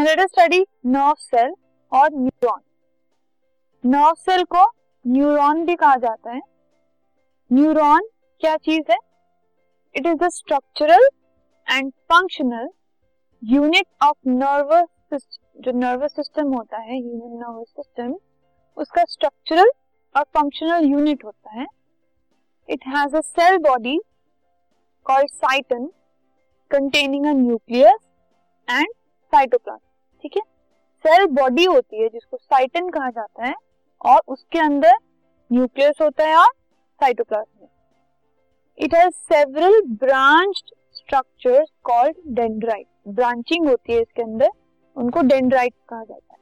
Let us study nerve cell और neuron nerve cell को neuron भी कहा जाता है। न्यूरॉन क्या चीज़ है? It is the structural and functional unit of nervous system जो नर्वस सिस्टम होता है ह्यूमन नर्वस सिस्टम उसका स्ट्रक्चरल और फंक्शनल यूनिट होता है। It has a cell body called cyton containing a nucleus and cytoplasm ठीक है? सेल बॉडी होती है, जिसको साइटन कहा जाता है, और उसके अंदर न्यूक्लियस होता है और cytoplasm it has several branched structures called dendrite branching होती है इसके अंदर, उनको डेंड्राइट कहा जाता है.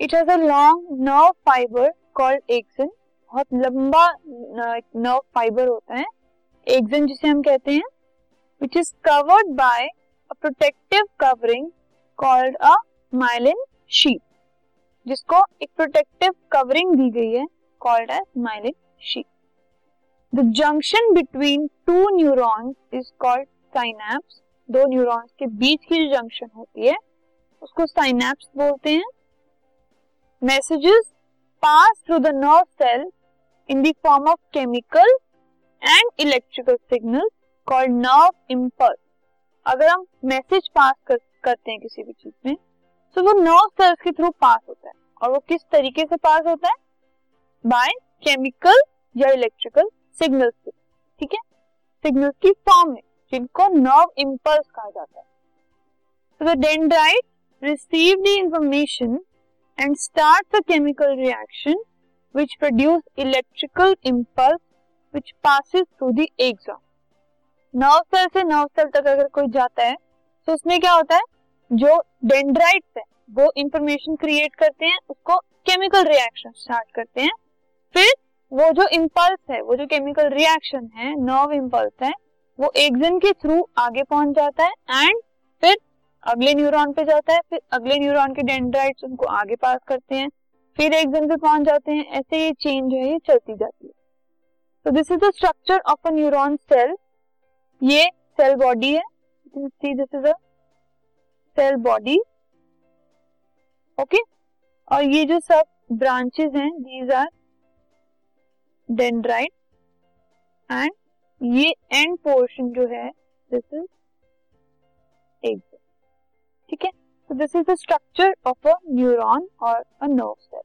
It has a long nerve fibre called axon बहुत लंबा नर्व फाइबर होता है एक्सन जिसे हम कहते हैं which is covered by a protective covering called a myelin sheath जिसको एक प्रोटेक्टिव कवरिंग दी गई है called as myelin sheath the junction between two neurons is called synapse दो न्यूरॉन्स के बीच की जो जंक्शन होती है उसको साइनैप्स बोलते हैं। Messages pass through the nerve cell in the form of chemical and electrical signal called nerve impulse अगर हम मैसेज पास कर, करते हैं किसी भी चीज़ में। तो वो नर्व सेल्स के थ्रू पास होता है। और वो किस तरीके से पास होता है? बाय केमिकल या इलेक्ट्रिकल सिग्नल्स से ठीक है? सिग्नल्स की फॉर्म में, जिनको नर्व इम्पल्स कहा जाता है। तो the dendrite receive the information and start the chemical reaction which produce electrical impulse which passes through the axon. Nerve cell से नर्व सेल तक अगर कोई जाता है तो उसमें क्या होता है? जो डेंड्राइट्स है, वो इंफॉर्मेशन क्रिएट करते हैं, उसको केमिकल रिएक्शन स्टार्ट करते हैं। फिर वो जो इम्पल्स है, वो जो केमिकल रिएक्शन है नर्व इम्पल्स है, वो एक्सन के थ्रू आगे पहुँच जाता है एंड फिर अगले न्यूरॉन पे जाता है। फिर अगले न्यूरॉन के डेंड्राइट्स उनको आगे पास करते हैं। फिर एक्सन पे पहुँच जाते हैं। ऐसे ये चेंज है, ये चलती जाती है। तो this is the structure of a neuron cell ये सेल बॉडी है। See this is a cell body okay और ये जो सब ब्रांचेस हैं दीज आर डेंड्राइट एंड ये एंड पोर्शन जो है दिस इज़ एक्सन ठीक है? So, this is the structure of a neuron or a nerve cell.